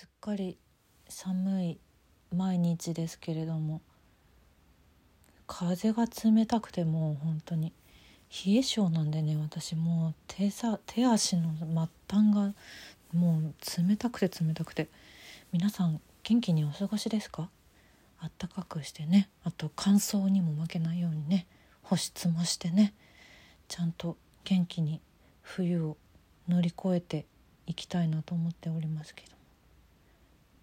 すっかり寒い毎日ですけれども風が冷たくてもう本当に冷え性なんでね私もう手さ手足の末端がもう冷たくて冷たくて皆さん元気にお過ごしですか？あったかくしてねあと乾燥にも負けないようにね保湿もしてねちゃんと元気に冬を乗り越えていきたいなと思っておりますけど。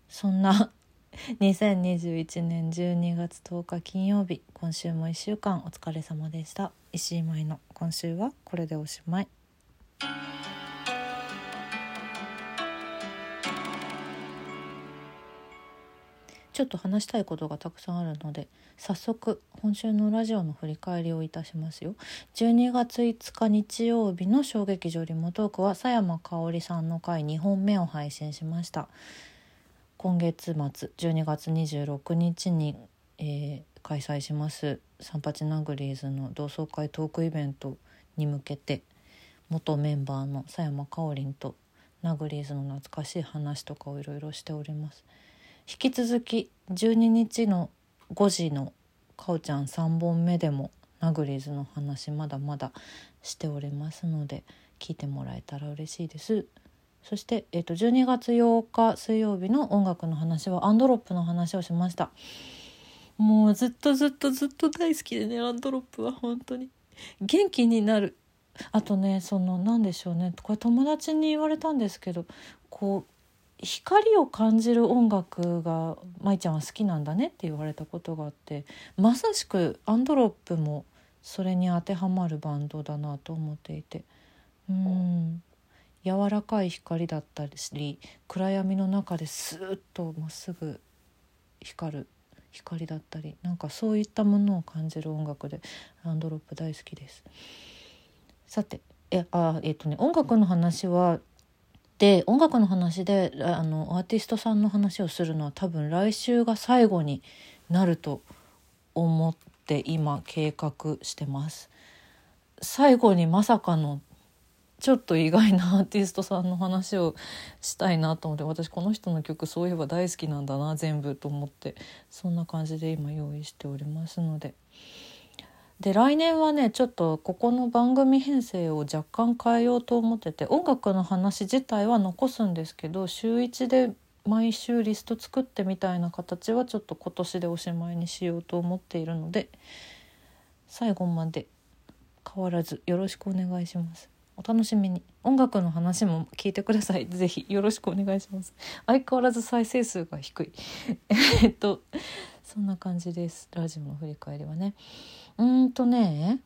そんな 2021年12月10日金曜日今週も1週間お疲れ様でした。石井舞の今週はこれでおしまい。ちょっと話したいことがたくさんあるので早速今週のラジオの振り返りをいたしますよ。12月5日日曜日の衝撃場リモトークは佐山香織さんの回2本目を配信しました。今月末12月26日に、えー、開催しますサンパチナグリーズの同窓会トークイベントに向けて元メンバーの佐山かおりんとナグリーズの懐かしい話とかをいろいろしております。引き続き12日の5時のかおちゃん3本目でもナグリーズの話まだまだしておりますので聞いてもらえたら嬉しいですそして、えー、と12月8日水曜日の音楽の話はアンドロップの話をしました。もうずっとずっとずっと大好きでねアンドロップは本当に。元気になる。あとねその何でしょうね。これ友達に言われたんですけどこう光を感じる音楽が舞ちゃんは好きなんだねって言われたことがあってまさしくアンドロップもそれに当てはまるバンドだなと思っていて。うん。柔らかい光だったり暗闇の中ですっとまっすぐ光る光だったりなんかそういったものを感じる音楽でアンドロップ大好きです。さてえあえっ、ー、とね音楽の話はで音楽の話であのアーティストさんの話をするのは多分来週が最後になると思って今計画してます。最後にまさかのちょっと意外なアーティストさんの話をしたいなと思って私この人の曲そういえば大好きなんだな全部と思ってそんな感じで今用意しておりますので。で来年はねちょっとここの番組編成を若干変えようと思ってて音楽の話自体は残すんですけど週1で毎週リスト作ってみたいな形はちょっと今年でおしまいにしようと思っているので最後まで変わらずよろしくお願いします。お楽しみに音楽の話も聞いてください ぜひよろしくお願いします相変わらず再生数が低い えっとそんな感じですラジオの振り返りはねうんとね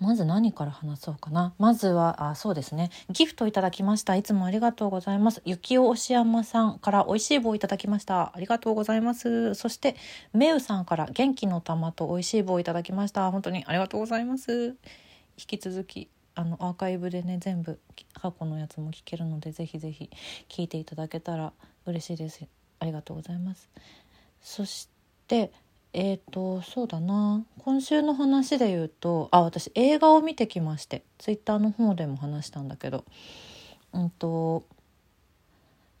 まず何から話そうかな。まずは、あ、そうですね。ギフトいただきました。いつもありがとうございます。ゆきおおしやまさんから美味しい棒いただきました。ありがとうございます。そして、めうさんから元気の玉と美味しい棒いただきました。本当にありがとうございます。引き続き、あの、アーカイブでね、全部過去のやつも聞けるので、ぜひぜひ聞いていただけたら嬉しいです。ありがとうございます。そして、えっ、ー、とそうだな今週の話で言うとあ私映画を見てきましてツイッターの方でも話したんだけどうんと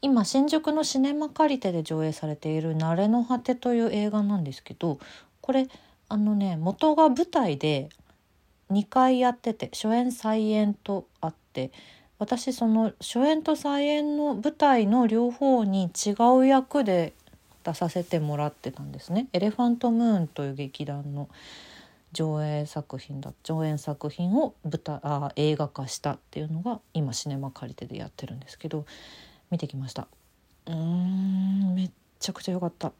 今新宿のシネマ借りてで上映されている「慣れの果て」という映画なんですけどこれあのね元が舞台で2回やってて初演再演とあって私その初演と再演の舞台の両方に違う役で出させてもらってたんですね。エレファントムーンという劇団の上映作品だ上演作品を舞台あ映画化したっていうのが今シネマ借りてでやってるんですけど見てきました。うーんめっちゃくちゃ良かった。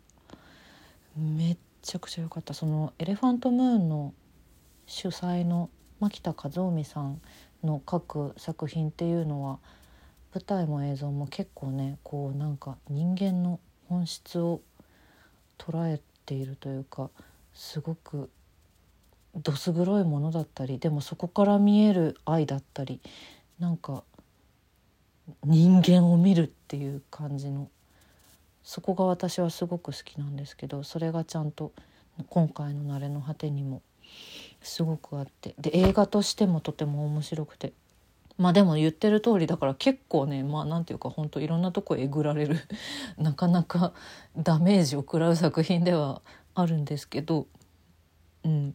めっちゃくちゃ良かった。そのエレファントムーンの主催の牧田和臣さんの書く作品っていうのは舞台も映像も結構ねこうなんか人間の本質を捉えているというかすごくどす黒いものだったりでもそこから見える愛だったりなんか人間を見るっていう感じのそこが私はすごく好きなんですけどそれがちゃんと今回の「慣れの果て」にもすごくあって。で映画としてもとても面白くて。まあでも言ってる通りだから結構ねまあなんていうか本当いろんなとこえぐられる。なかなかダメージを食らう作品ではあるんですけど、うん、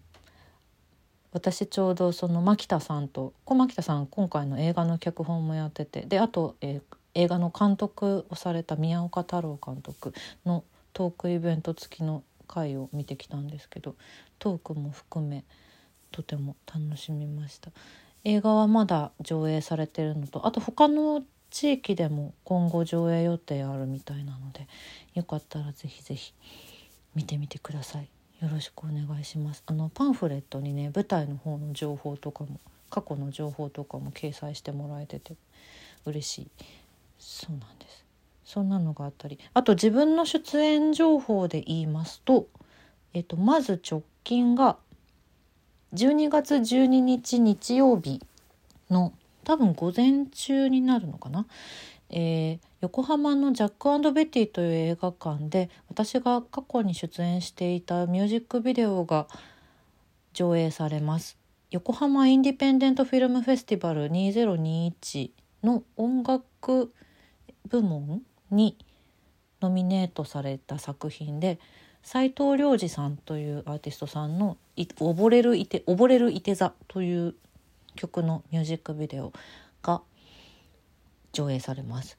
私ちょうどその牧田さんと小牧田さん今回の映画の脚本もやってて。であと、えー、映画の監督をされた宮岡太郎監督のトークイベント付きの回を見てきたんですけど。トークも含めとても楽しみました。映画はまだ上映されてるのとあと他の地域でも今後上映予定あるみたいなのでよかったらぜひぜひ見てみてください。よろしくお願いします。あのパンフレットにね舞台の方の情報とかも過去の情報とかも掲載してもらえてて嬉しい。そうなんです。そんなのがあったりあと自分の出演情報で言いますと、えっと、まず直近が12月12日日曜日の多分午前中になるのかな、えー、横浜のジャックベティという映画館で私が過去に出演していたミュージックビデオが上映されます。横浜インディペンデントフィルムフェスティバル2021の音楽部門にノミネートされた作品で斉藤良二さんというアーティストさんの「溺れるいて溺れるいて座」という曲のミュージックビデオが上映されます。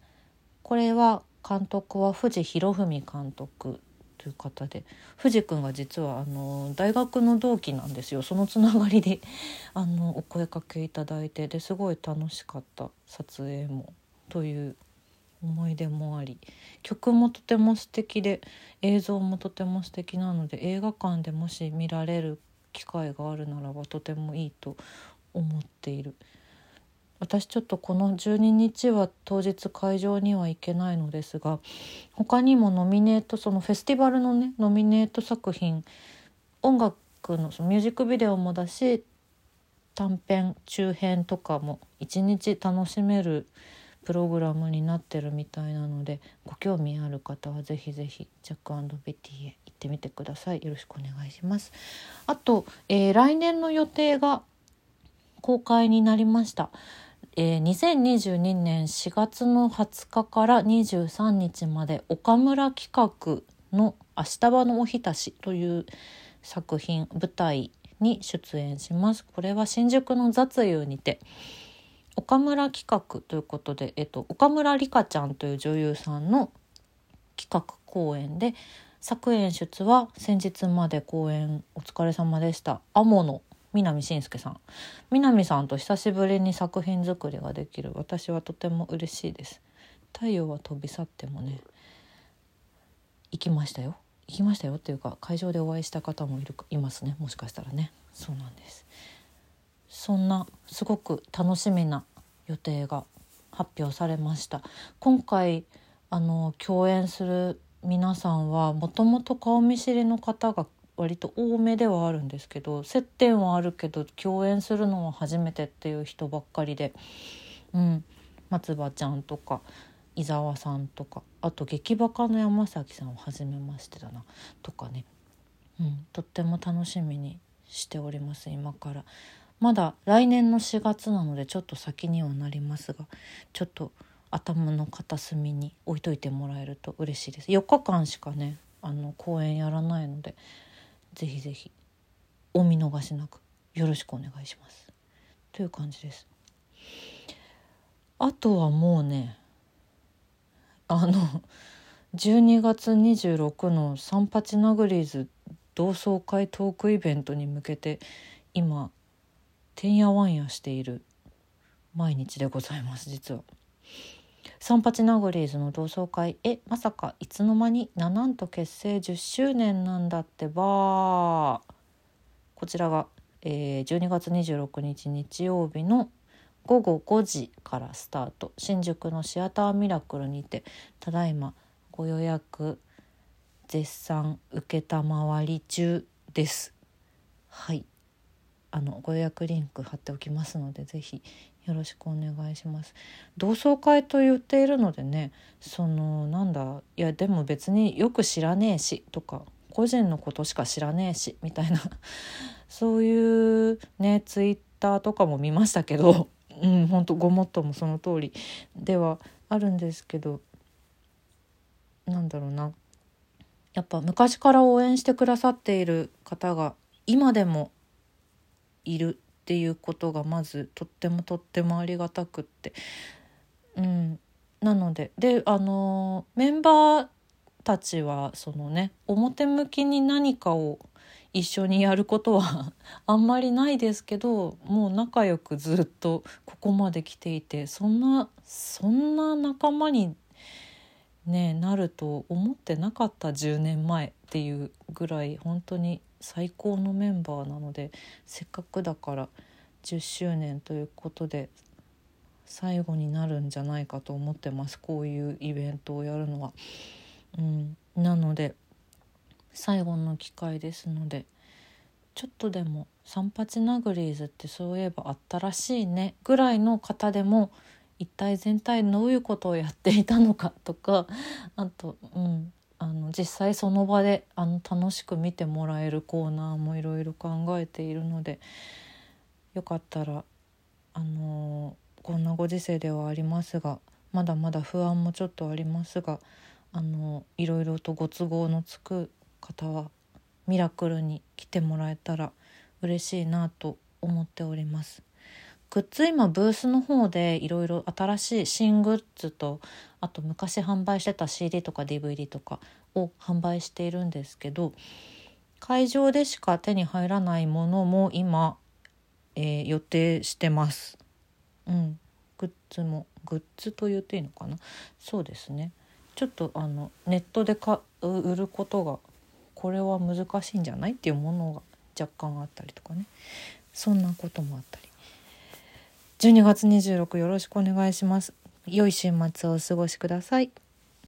これは監督は藤博文監督という方で藤君が実はあの大学の同期なんですよそのつながりで あのお声かけいただいてですごい楽しかった撮影もという思い出もあり曲もとても素敵で映像もとても素敵なので映画館でもし見られる機会があるならばとてもいいと思っている。私ちょっとこの12日は当日会場には行けないのですが他にもノミネートそのフェスティバルのねノミネート作品音楽のそのミュージックビデオもだし短編中編とかも一日楽しめるプログラムになってるみたいなのでご興味ある方はぜひぜひジャックベティへ行ってみてください。よろしくお願いします。あと、えー、来年の予定が公開になりました。えー、2022年4月の20日から23日まで岡村企画の「明日場のおひたし」という作品舞台に出演します。これは新宿の雑湯にて岡村企画ということで、えっと、岡村里香ちゃんという女優さんの企画公演で作演出は先日まで公演お疲れ様でした「アモの南信介さん。南さんと久しぶりに作品作りができる。私はとても嬉しいです。太陽は飛び去ってもね。行きましたよ。行きましたよっていうか会場でお会いした方もいるいますね。もしかしたらね。そうなんです。そんなすごく楽しみな予定が発表されました。今回あの共演する皆さんはもともと顔見知りの方が割と多めではあるんですけど接点はあるけど共演するのは初めてっていう人ばっかりで、うん、松葉ちゃんとか伊沢さんとかあと劇バカの山崎さんをは初めましてだなとかね、うん、とっても楽しみにしております今から。まだ来年の4月なのでちょっと先にはなりますがちょっと頭の片隅に置いといてもらえると嬉しいです。4日間しかねあの公演やらないのでぜひぜひお見逃しなくよろしくお願いします。という感じです。あとはもうねあの12月26の三八ナグリーズ同窓会トークイベントに向けて今てんやわんやしている毎日でございます実は。三八ナグリーズの同窓会。えまさかいつの間にナナンと結成10周年なんだってばこちらが、えー、12月26日日曜日の午後5時からスタート。新宿のシアターミラクルにてただいまご予約絶賛承り中です。はい。あのご予約リンク貼っておきますので是非よろしくお願いします。同窓会と言っているのでねそのなんだいやでも別によく知らねえしとか個人のことしか知らねえしみたいな そういうねツイッターとかも見ましたけど うん本当ごもっともその通りではあるんですけどなんだろうな。やっぱ昔から応援してくださっている方が今でもいるっていうことがまずとってもとってもありがたくって、うん、なのでであのメンバーたちはそのね表向きに何かを一緒にやることは あんまりないですけどもう仲良くずっとここまで来ていてそんなそんな仲間にねなると思ってなかった10年前っていうぐらい本当に最高のメンバーなのでせっかくだから10周年ということで最後になるんじゃないかと思ってます。こういうイベントをやるのは。うん、なので最後の機会ですのでちょっとでも「三八ナグリーズってそういえばあったらしいね」ぐらいの方でも一体全体どういうことをやっていたのかとかあと、うん、あの実際その場であの楽しく見てもらえるコーナーもいろいろ考えているのでよかったらあのこんなご時世ではありますがまだまだ不安もちょっとありますがあのいろいろとご都合のつく方はミラクルに来てもらえたら嬉しいなと思っております。グッズ今ブースの方でいろいろ新しい新グッズとあと昔販売してた CD とか DVD とかを販売しているんですけど会場でしか手に入らないものも今、えー、予定してます。うん、グッズもグッズと言っていいのかな。そうですね。ちょっとあのネットでか売ることがこれは難しいんじゃない？っていうものが若干あったりとかね。そんなこともあったり。12月26よろしくお願いします。良い週末をお過ごしください。